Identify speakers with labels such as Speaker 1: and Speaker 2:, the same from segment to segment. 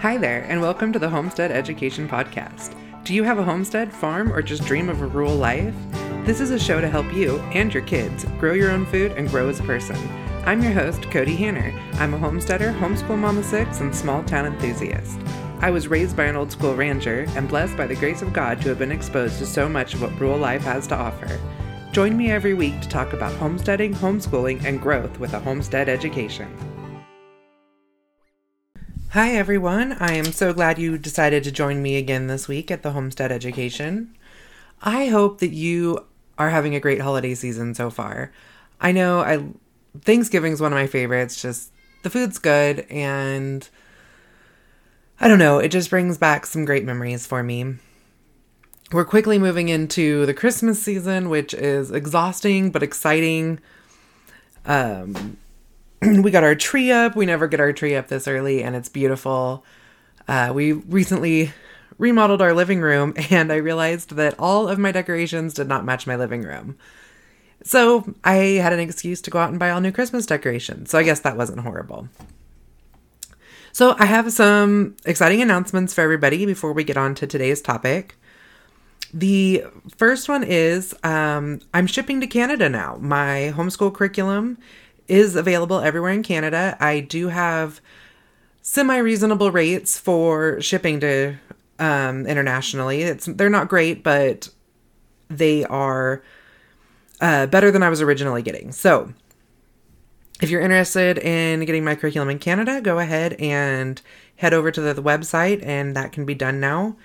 Speaker 1: Hi there, and welcome to the Homestead Education Podcast. Do you have a homestead, farm, or just dream of a rural life? This is a show to help you and your kids grow your own food and grow as a person. I'm your host, Cody Hanner. I'm a homesteader, homeschool mama six, and small town enthusiast. I was raised by an old school rancher and blessed by the grace of God to have been exposed to so much of what rural life has to offer. Join me every week to talk about homesteading, homeschooling, and growth with a homestead education. Hi, everyone. I am so glad you decided to join me again this week at the Homestead Education. I hope that you are having a great holiday season so far. I know I Thanksgiving is one of my favorites. Just the food's good and I don't know, it just brings back some great memories for me. We're quickly moving into the Christmas season, which is exhausting but exciting. Um we got our tree up. We never get our tree up this early, and it's beautiful. Uh, we recently remodeled our living room, and I realized that all of my decorations did not match my living room. So I had an excuse to go out and buy all new Christmas decorations. So I guess that wasn't horrible. So I have some exciting announcements for everybody before we get on to today's topic. The first one is um, I'm shipping to Canada now. My homeschool curriculum is available everywhere in Canada. I do have semi reasonable rates for shipping to um, internationally. It's they're not great, but they are uh, better than I was originally getting. So, if you're interested in getting my curriculum in Canada, go ahead and head over to the, the website, and that can be done now.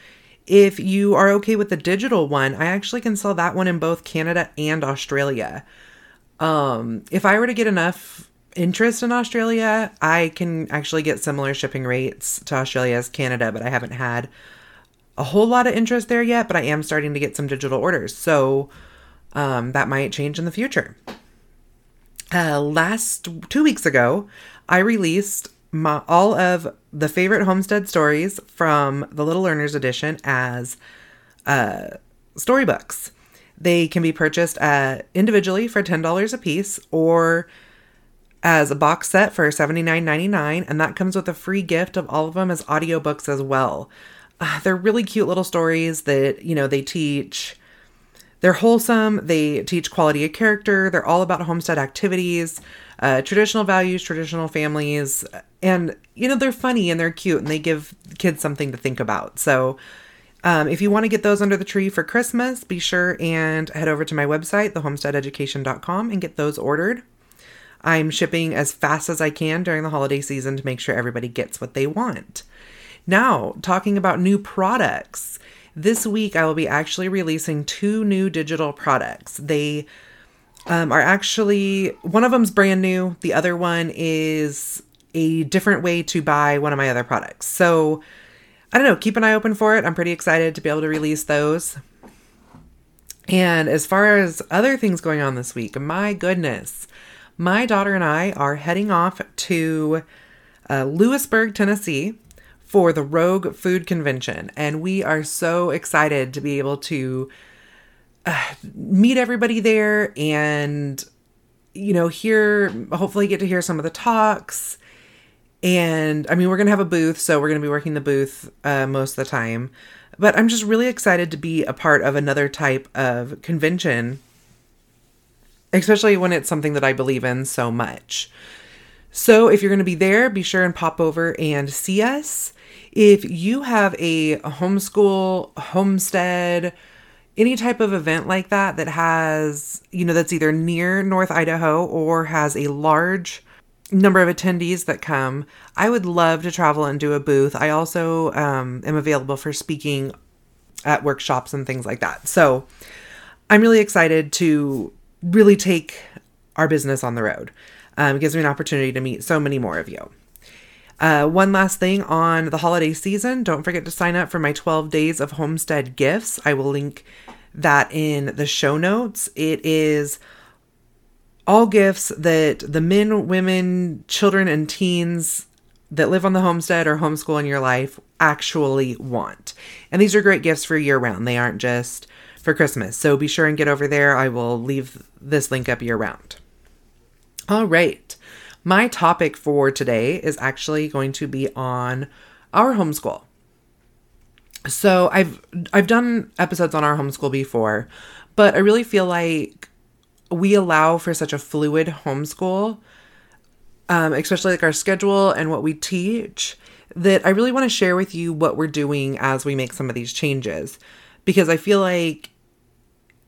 Speaker 1: If you are okay with the digital one, I actually can sell that one in both Canada and Australia. Um, if I were to get enough interest in Australia, I can actually get similar shipping rates to Australia as Canada, but I haven't had a whole lot of interest there yet, but I am starting to get some digital orders. So um, that might change in the future. Uh, last two weeks ago, I released my, all of the favorite homestead stories from the Little Learners Edition as uh, storybooks. They can be purchased uh, individually for $10 a piece or as a box set for $79.99, and that comes with a free gift of all of them as audiobooks as well. Uh, they're really cute little stories that, you know, they teach. They're wholesome, they teach quality of character, they're all about homestead activities, uh, traditional values, traditional families, and, you know, they're funny and they're cute and they give kids something to think about. So, um, if you want to get those under the tree for Christmas, be sure and head over to my website, thehomesteadeducation.com, and get those ordered. I'm shipping as fast as I can during the holiday season to make sure everybody gets what they want. Now, talking about new products. This week, I will be actually releasing two new digital products. They um, are actually, one of them's brand new, the other one is a different way to buy one of my other products. So, I don't know, keep an eye open for it. I'm pretty excited to be able to release those. And as far as other things going on this week, my goodness, my daughter and I are heading off to uh, Lewisburg, Tennessee for the Rogue Food Convention. And we are so excited to be able to uh, meet everybody there and, you know, hear, hopefully, get to hear some of the talks and I mean, we're going to have a booth, so we're going to be working the booth uh, most of the time. But I'm just really excited to be a part of another type of convention, especially when it's something that I believe in so much. So if you're going to be there, be sure and pop over and see us. If you have a homeschool, homestead, any type of event like that that has, you know, that's either near North Idaho or has a large number of attendees that come. I would love to travel and do a booth. I also um, am available for speaking at workshops and things like that. So I'm really excited to really take our business on the road. Um, it gives me an opportunity to meet so many more of you. Uh, one last thing on the holiday season don't forget to sign up for my 12 days of homestead gifts. I will link that in the show notes. It is all gifts that the men, women, children, and teens that live on the homestead or homeschool in your life actually want. And these are great gifts for year round. They aren't just for Christmas. So be sure and get over there. I will leave this link up year round. All right. My topic for today is actually going to be on our homeschool. So I've I've done episodes on our homeschool before, but I really feel like we allow for such a fluid homeschool, um, especially like our schedule and what we teach, that I really want to share with you what we're doing as we make some of these changes, because I feel like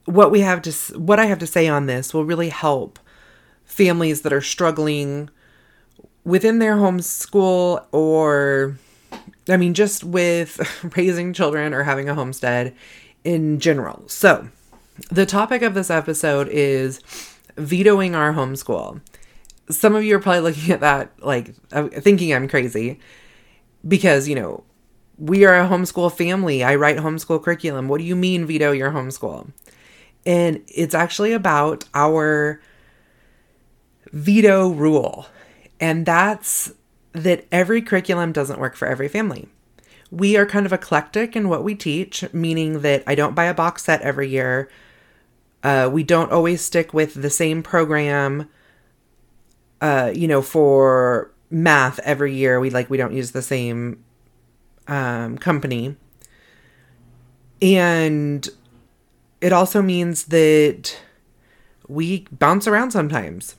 Speaker 1: what we have to what I have to say on this will really help families that are struggling within their homeschool or I mean, just with raising children or having a homestead in general. So, the topic of this episode is vetoing our homeschool. Some of you are probably looking at that like uh, thinking I'm crazy because, you know, we are a homeschool family. I write homeschool curriculum. What do you mean veto your homeschool? And it's actually about our veto rule. And that's that every curriculum doesn't work for every family. We are kind of eclectic in what we teach, meaning that I don't buy a box set every year. Uh, we don't always stick with the same program, uh, you know, for math every year. We like we don't use the same um, company, and it also means that we bounce around sometimes.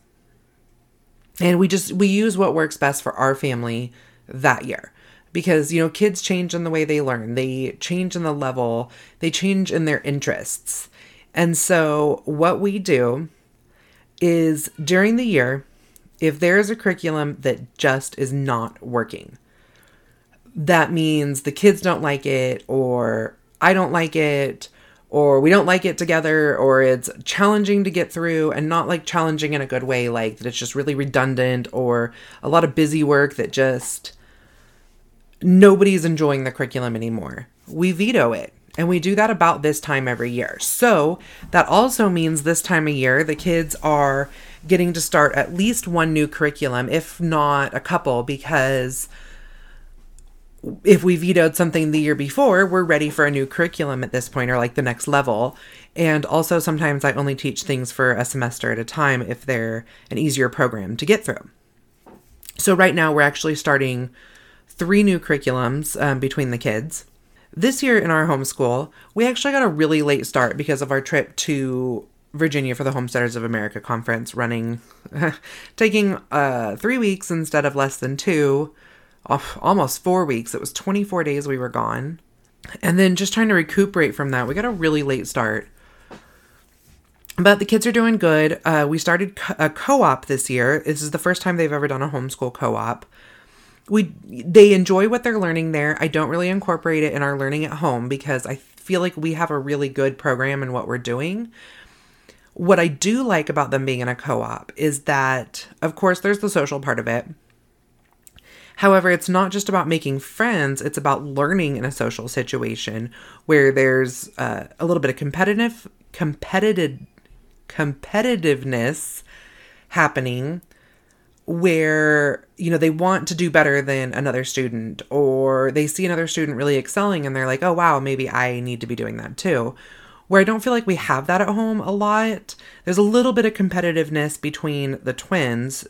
Speaker 1: And we just we use what works best for our family that year. Because you know kids change in the way they learn. They change in the level. They change in their interests and so what we do is during the year if there is a curriculum that just is not working that means the kids don't like it or i don't like it or we don't like it together or it's challenging to get through and not like challenging in a good way like that it's just really redundant or a lot of busy work that just nobody's enjoying the curriculum anymore. We veto it and we do that about this time every year so that also means this time of year the kids are getting to start at least one new curriculum if not a couple because if we vetoed something the year before, we're ready for a new curriculum at this point or like the next level. And also, sometimes I only teach things for a semester at a time if they're an easier program to get through. So, right now, we're actually starting three new curriculums um, between the kids. This year in our homeschool, we actually got a really late start because of our trip to Virginia for the Homesteaders of America conference, running, taking uh, three weeks instead of less than two almost four weeks. It was 24 days we were gone. And then just trying to recuperate from that, we got a really late start. But the kids are doing good. Uh, we started a co-op this year. This is the first time they've ever done a homeschool co-op. We they enjoy what they're learning there. I don't really incorporate it in our learning at home because I feel like we have a really good program in what we're doing. What I do like about them being in a co-op is that, of course, there's the social part of it However, it's not just about making friends, it's about learning in a social situation where there's uh, a little bit of competitive competitive competitiveness happening where you know they want to do better than another student or they see another student really excelling and they're like oh wow maybe i need to be doing that too where i don't feel like we have that at home a lot there's a little bit of competitiveness between the twins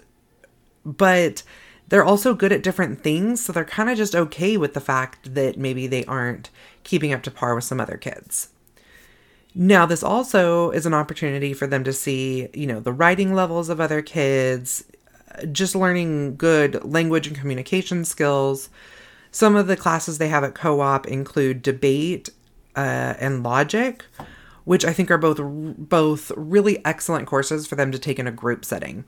Speaker 1: but they're also good at different things, so they're kind of just okay with the fact that maybe they aren't keeping up to par with some other kids. Now, this also is an opportunity for them to see, you know, the writing levels of other kids, just learning good language and communication skills. Some of the classes they have at co op include debate uh, and logic, which I think are both both really excellent courses for them to take in a group setting.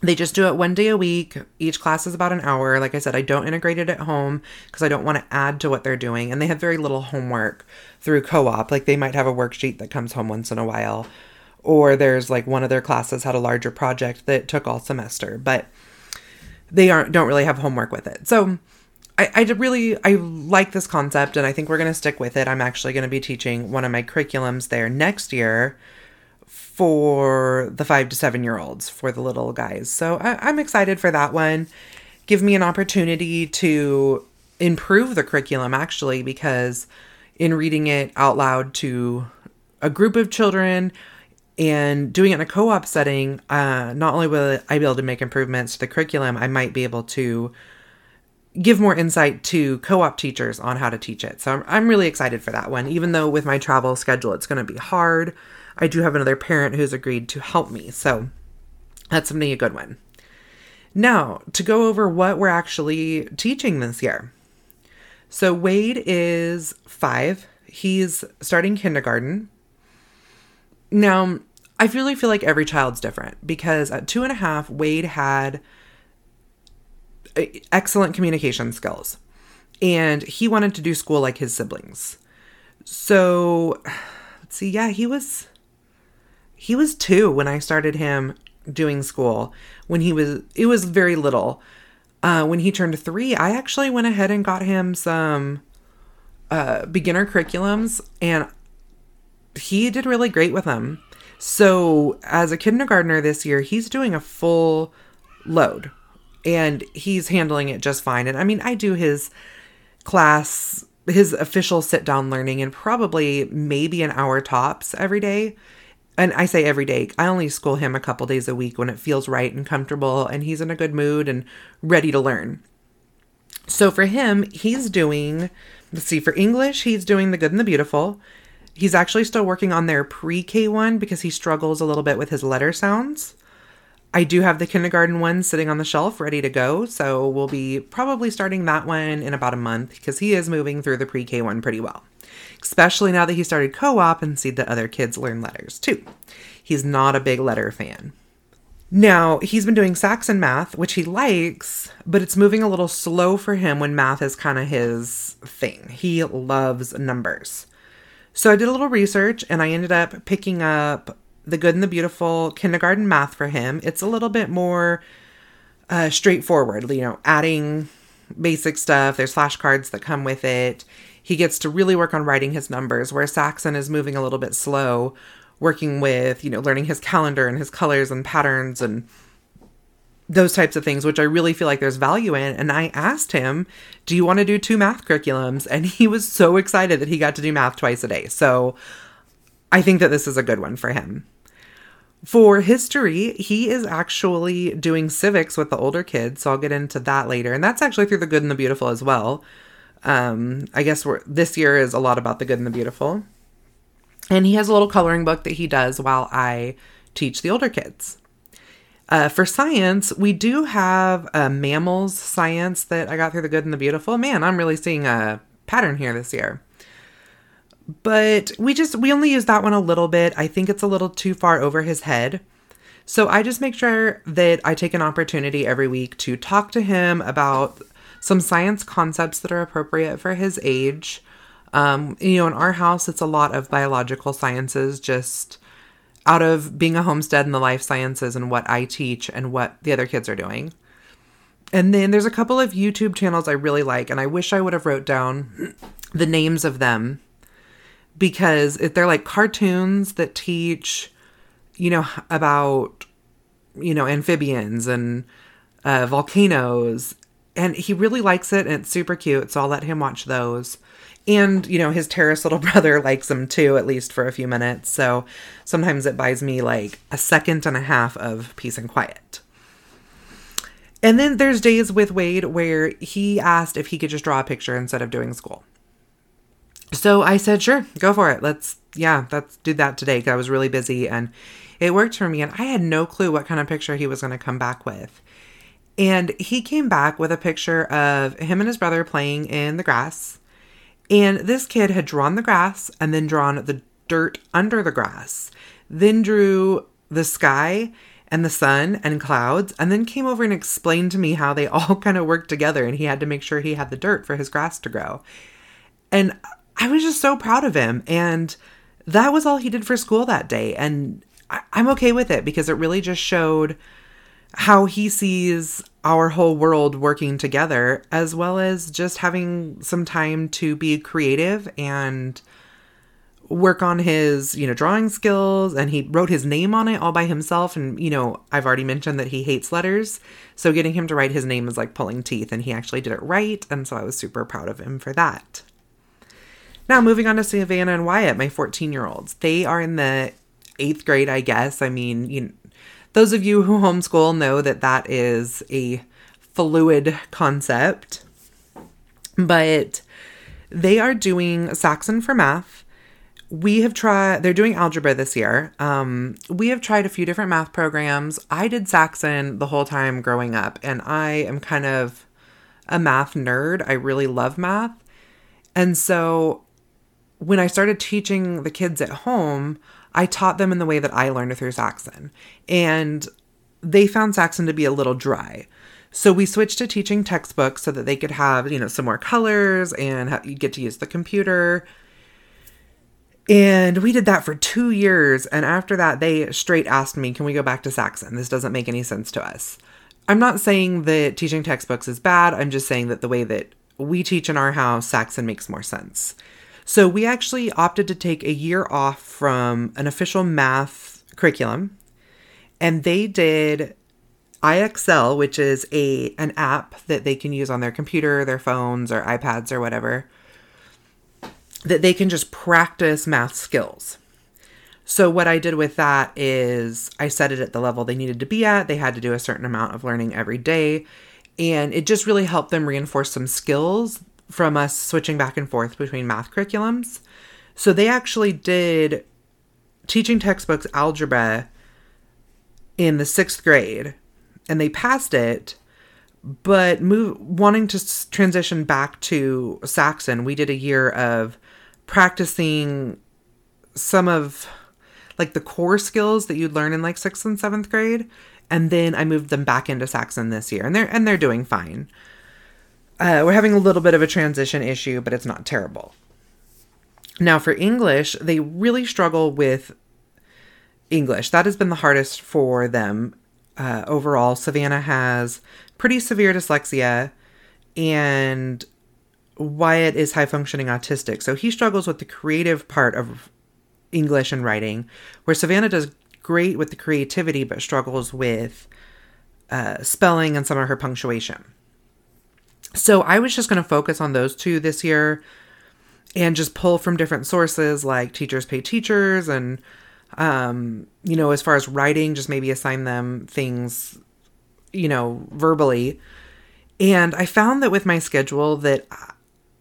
Speaker 1: They just do it one day a week. Each class is about an hour. Like I said, I don't integrate it at home because I don't want to add to what they're doing. And they have very little homework through co op. Like they might have a worksheet that comes home once in a while. Or there's like one of their classes had a larger project that took all semester, but they aren't don't really have homework with it. So I, I really I like this concept and I think we're gonna stick with it. I'm actually gonna be teaching one of my curriculums there next year for the five to seven year olds, for the little guys. So I, am excited for that one. Give me an opportunity to improve the curriculum actually, because in reading it out loud to a group of children and doing it in a co op setting, uh, not only will I be able to make improvements to the curriculum, I might be able to give more insight to co op teachers on how to teach it. So I'm, I'm really excited for that one. Even though with my travel schedule, it's going to be hard, I do have another parent who's agreed to help me. So that's something a good one. Now, to go over what we're actually teaching this year. So Wade is five, he's starting kindergarten. Now, I really feel like every child's different because at two and a half, Wade had excellent communication skills and he wanted to do school like his siblings. So, let's see, yeah, he was he was 2 when I started him doing school. When he was it was very little. Uh, when he turned 3, I actually went ahead and got him some uh, beginner curriculums and he did really great with them. So, as a kindergartner this year, he's doing a full load and he's handling it just fine. And I mean, I do his class, his official sit down learning in probably maybe an hour tops every day. And I say every day, I only school him a couple days a week when it feels right and comfortable and he's in a good mood and ready to learn. So for him, he's doing, let's see, for English, he's doing The Good and the Beautiful. He's actually still working on their pre K one because he struggles a little bit with his letter sounds. I do have the kindergarten one sitting on the shelf ready to go, so we'll be probably starting that one in about a month because he is moving through the pre K one pretty well. Especially now that he started co op and see the other kids learn letters too. He's not a big letter fan. Now, he's been doing Saxon math, which he likes, but it's moving a little slow for him when math is kind of his thing. He loves numbers. So I did a little research and I ended up picking up The Good and the Beautiful kindergarten math for him. It's a little bit more uh, straightforward, you know, adding basic stuff. There's flashcards that come with it. He gets to really work on writing his numbers, where Saxon is moving a little bit slow, working with, you know, learning his calendar and his colors and patterns and those types of things, which I really feel like there's value in. And I asked him, Do you want to do two math curriculums? And he was so excited that he got to do math twice a day. So I think that this is a good one for him. For history, he is actually doing civics with the older kids. So I'll get into that later. And that's actually through the good and the beautiful as well. Um, I guess this year is a lot about the good and the beautiful. And he has a little coloring book that he does while I teach the older kids. Uh, for science, we do have a mammals science that I got through the good and the beautiful. Man, I'm really seeing a pattern here this year. But we just, we only use that one a little bit. I think it's a little too far over his head. So I just make sure that I take an opportunity every week to talk to him about some science concepts that are appropriate for his age. Um, you know, in our house, it's a lot of biological sciences, just out of being a homestead in the life sciences and what I teach and what the other kids are doing. And then there's a couple of YouTube channels I really like, and I wish I would have wrote down the names of them because they're like cartoons that teach, you know, about you know amphibians and uh, volcanoes, and he really likes it, and it's super cute. So I'll let him watch those. And you know his terrace little brother likes him too at least for a few minutes so sometimes it buys me like a second and a half of peace and quiet. And then there's days with wade where he asked if he could just draw a picture instead of doing school. So i said sure go for it. Let's yeah let's do that today. Because i was really busy and it worked for me and i had no clue what kind of picture he was going to come back with and he came back with a picture of him and his brother playing in the grass and this kid had drawn the grass and then drawn the dirt under the grass, then drew the sky and the sun and clouds, and then came over and explained to me how they all kind of worked together and he had to make sure he had the dirt for his grass to grow. And I was just so proud of him. And that was all he did for school that day. And I- am okay with it because it really just showed how he sees our whole world working together, as well as just having some time to be creative and work on his, you know, drawing skills. And he wrote his name on it all by himself. And, you know, I've already mentioned that he hates letters. So getting him to write his name is like pulling teeth, and he actually did it right. And so I was super proud of him for that. Now, moving on to Savannah and Wyatt, my 14 year olds. They are in the eighth grade, I guess. I mean, you those of you who homeschool know that that is a fluid concept. But they are doing Saxon for math. We have tried, they're doing algebra this year. Um, we have tried a few different math programs. I did Saxon the whole time growing up, and I am kind of a math nerd. I really love math. And so when I started teaching the kids at home, I taught them in the way that I learned through Saxon. And they found Saxon to be a little dry. So we switched to teaching textbooks so that they could have, you know, some more colors and you get to use the computer. And we did that for two years. And after that, they straight asked me, Can we go back to Saxon? This doesn't make any sense to us. I'm not saying that teaching textbooks is bad. I'm just saying that the way that we teach in our house, Saxon makes more sense. So we actually opted to take a year off from an official math curriculum. And they did IXL, which is a an app that they can use on their computer, their phones, or iPads or whatever, that they can just practice math skills. So what I did with that is I set it at the level they needed to be at. They had to do a certain amount of learning every day, and it just really helped them reinforce some skills from us switching back and forth between math curriculums. So they actually did teaching textbooks algebra in the 6th grade and they passed it but move wanting to transition back to Saxon, we did a year of practicing some of like the core skills that you'd learn in like sixth and seventh grade, and then I moved them back into Saxon this year, and they're and they're doing fine. Uh, we're having a little bit of a transition issue, but it's not terrible. Now for English, they really struggle with English. That has been the hardest for them uh, overall, Savannah has pretty severe dyslexia, and Wyatt is high functioning autistic. So he struggles with the creative part of English and writing, where Savannah does great with the creativity but struggles with uh, spelling and some of her punctuation. So I was just going to focus on those two this year and just pull from different sources like Teachers Pay Teachers and um, you know, as far as writing, just maybe assign them things, you know, verbally. And I found that with my schedule that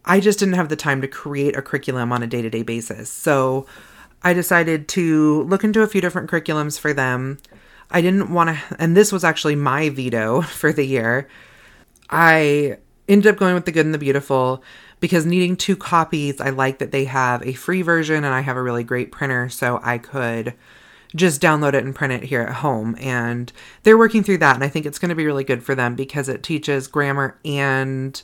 Speaker 1: I just didn't have the time to create a curriculum on a day-to-day basis. So I decided to look into a few different curriculums for them. I didn't want to and this was actually my veto for the year. I ended up going with the good and the beautiful because needing two copies, I like that they have a free version and I have a really great printer so I could just download it and print it here at home. And they're working through that. And I think it's going to be really good for them because it teaches grammar and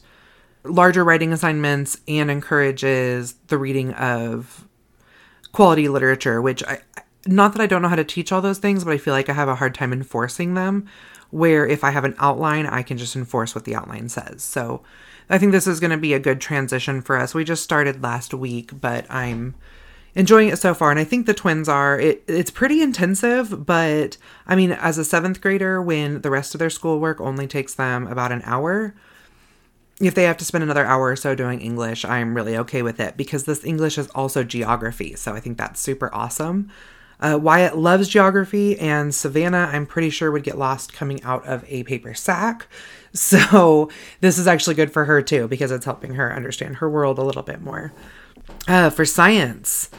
Speaker 1: larger writing assignments and encourages the reading of quality literature, which I, not that I don't know how to teach all those things, but I feel like I have a hard time enforcing them. Where if I have an outline, I can just enforce what the outline says. So I think this is going to be a good transition for us. We just started last week, but I'm enjoying it so far and i think the twins are it, it's pretty intensive but i mean as a seventh grader when the rest of their schoolwork only takes them about an hour if they have to spend another hour or so doing english i'm really okay with it because this english is also geography so i think that's super awesome uh, Wyatt loves geography, and Savannah, I'm pretty sure, would get lost coming out of a paper sack. So, this is actually good for her too, because it's helping her understand her world a little bit more. Uh, for science,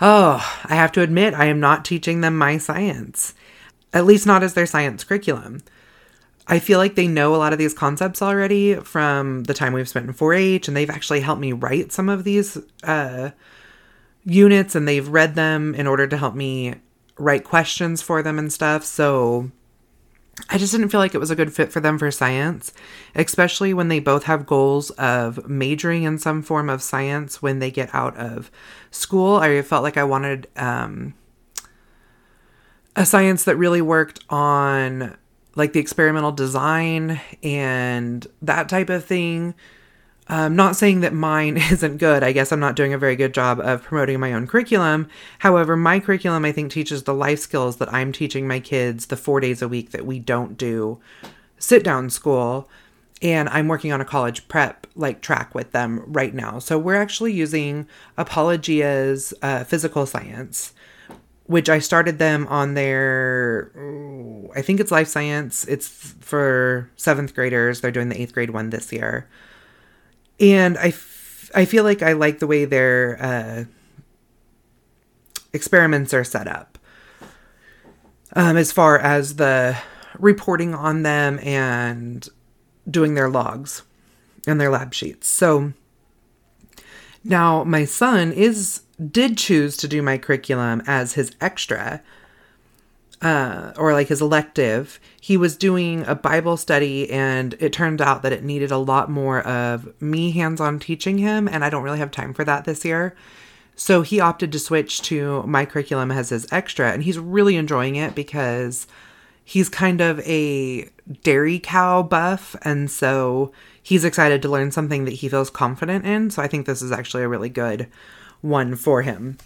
Speaker 1: oh, I have to admit, I am not teaching them my science, at least not as their science curriculum. I feel like they know a lot of these concepts already from the time we've spent in 4 H, and they've actually helped me write some of these uh, units and they've read them in order to help me write questions for them and stuff. So I just didn't feel like it was a good fit for them for science, especially when they both have goals of majoring in some form of science when they get out of school. I felt like I wanted um, a science that really worked on like the experimental design and that type of thing I'm not saying that mine isn't good. I guess I'm not doing a very good job of promoting my own curriculum. However, my curriculum, I think, teaches the life skills that I'm teaching my kids the four days a week that we don't do sit down school. And I'm working on a college prep like track with them right now. So we're actually using Apologia's uh, physical science, which I started them on their, I think it's life science. It's for seventh graders. They're doing the eighth grade one this year And I, f- I feel like I like the way their uh, experiments are set up um, as far as the reporting on them and doing their logs and their lab sheets. So now my son is did choose to do my curriculum as his extra uh, or like his elective. He was doing a Bible study, and it turned out that it needed a lot more of me hands on teaching him, and I don't really have time for that this year. So he opted to switch to my curriculum as his extra, and he's really enjoying it because he's kind of a dairy cow buff, and so he's excited to learn something that he feels confident in. So I think this is actually a really good one for him.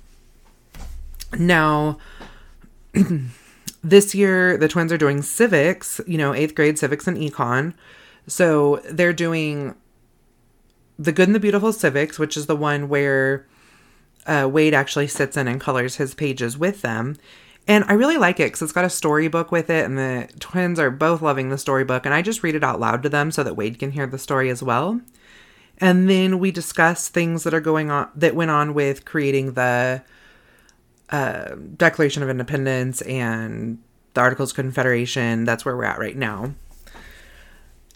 Speaker 1: Now, this year the twins are doing civics, you know, eighth grade civics and econ. So they're doing the good and the beautiful civics, which is the one where uh, Wade actually sits in and colors his pages with them. And I really like it because it's got a storybook with it, and the twins are both loving the storybook. And I just read it out loud to them so that Wade can hear the story as well. And then we discuss things that are going on that went on with creating the uh, Declaration of Independence and the Articles of Confederation. That's where we're at right now.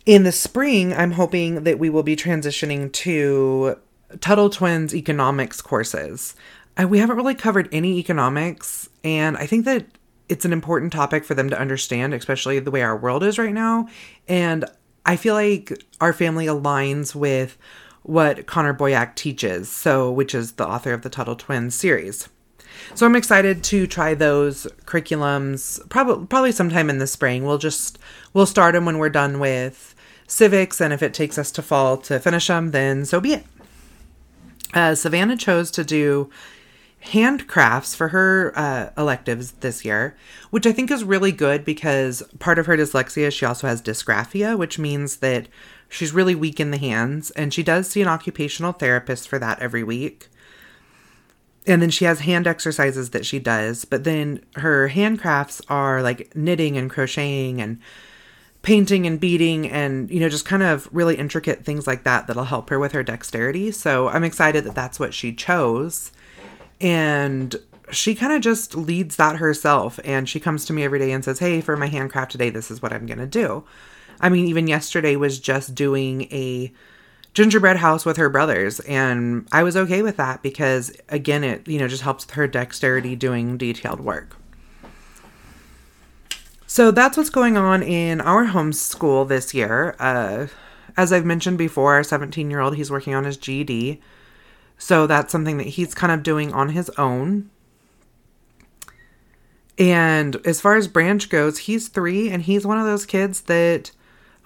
Speaker 1: In the spring, I'm hoping that we will be transitioning to Tuttle Twins economics courses. Uh, we haven't really covered any economics, and I think that it's an important topic for them to understand, especially the way our world is right now. And I feel like our family aligns with what Connor Boyack teaches, so which is the author of the Tuttle Twins series. So I'm excited to try those curriculums probably probably sometime in the spring. We'll just we'll start them when we're done with civics and if it takes us to fall to finish them, then so be it. Uh, Savannah chose to do handcrafts for her uh, electives this year, which I think is really good because part of her dyslexia, she also has dysgraphia, which means that she's really weak in the hands, and she does see an occupational therapist for that every week. And then she has hand exercises that she does, but then her handcrafts are like knitting and crocheting and painting and beading and you know just kind of really intricate things like that that'll help her with her dexterity so i'm excited that that's what she chose and she kind of just leads that herself. And she comes to me every day and says, Hey, for my handcraft today, this is what I'm going to do. I mean, even yesterday was just doing a gingerbread house with her brothers. And I was okay with that because, again, it, you know, just helps with her dexterity doing detailed work. So that's what's going on in our homeschool this year. Uh, as I've mentioned before, our 17 year old, he's working on his GED. So that's something that he's kind of doing on his own. And as far as Branch goes, he's three and he's one of those kids that,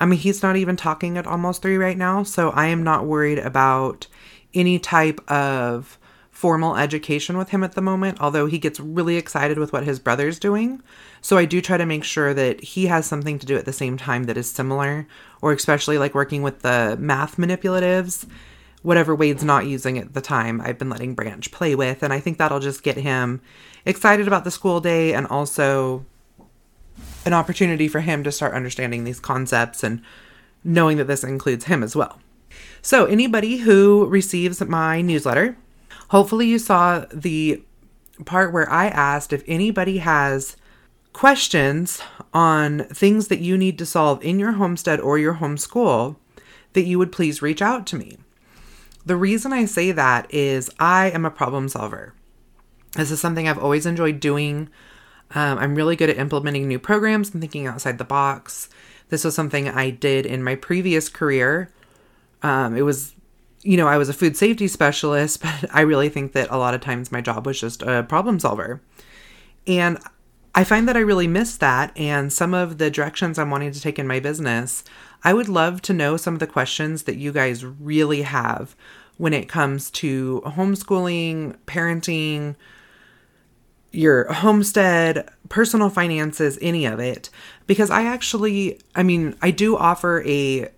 Speaker 1: I mean, he's not even talking at almost three right now. So I am not worried about any type of formal education with him at the moment, although he gets really excited with what his brother's doing. So I do try to make sure that he has something to do at the same time that is similar, or especially like working with the math manipulatives whatever Wade's not using at the time, I've been letting Branch play with. And I think that'll just get him excited about the school day and also an opportunity for him to start understanding these concepts and knowing that this includes him as well. So, anybody who receives my newsletter, hopefully you saw the part where I asked if anybody has questions on things that you need to solve in your homestead or your homeschool, that you would please reach out to me. The reason I say that is I am a problem solver. This is something I've always enjoyed doing. Um, I'm really good at implementing new programs and thinking outside the box. This was something I did in my previous career. Um, it was, you know, I was a food safety specialist, but I really think that a lot of times my job was just a problem solver. And I find that I really miss that. And some of the directions I'm wanting to take in my business, I would love to know some of the questions that you guys really have when it comes to homeschooling, parenting, your homestead, personal finances, any of it. Because I actually, I mean, I do offer a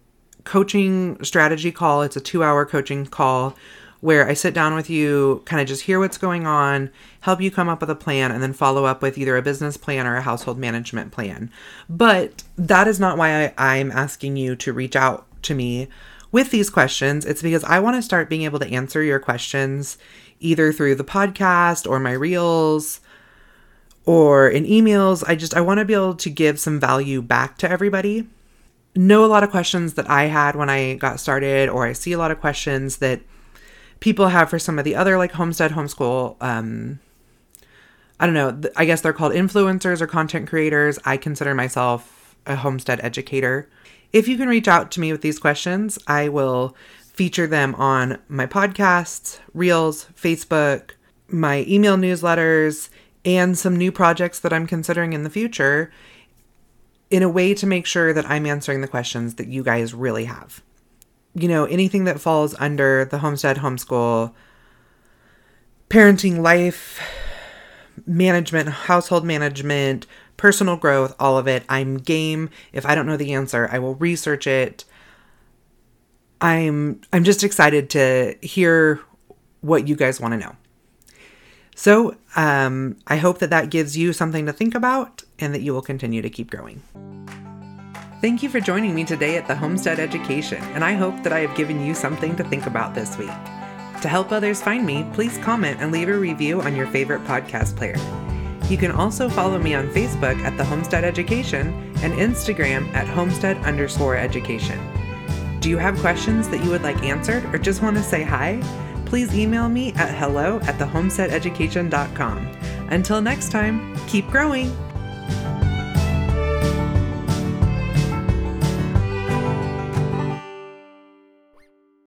Speaker 1: coaching strategy call. It's a two hour coaching call where I sit down with you, kind of just hear what's going on, help you come up with a plan, and then follow up with either a business plan or a household management plan. But that is not why I, I'm asking you to reach out to me with these questions, it's because I want to start being able to answer your questions either through the podcast or my reels or in emails. I just I want to be able to give some value back to everybody. Know a lot of questions that I had when I got started or I see a lot of questions that people have for some of the other like homestead homeschool um I don't know, I guess they're called influencers or content creators. I consider myself a homestead educator. If you can reach out to me with these questions, I will feature them on my podcasts, Reels, Facebook, my email newsletters, and some new projects that I'm considering in the future in a way to make sure that I'm answering the questions that you guys really have. You know, anything that falls under the homestead homeschool, parenting life, management, household management, personal growth, all of it. I'm game. If I don't know the answer, I will research it. I'm I'm just excited to hear what you guys want to know. So, um, I hope that that gives you something to think about and that you will continue to keep growing. Thank you for joining me today at the Homestead Education, and I hope that I have given you something to think about this week. To help others find me, please comment and leave a review on your favorite podcast player. You can also follow me on Facebook at The Homestead Education and Instagram at Homestead underscore education. Do you have questions that you would like answered or just want to say hi? Please email me at hello at thehomesteadeducation.com. Until next time, keep growing!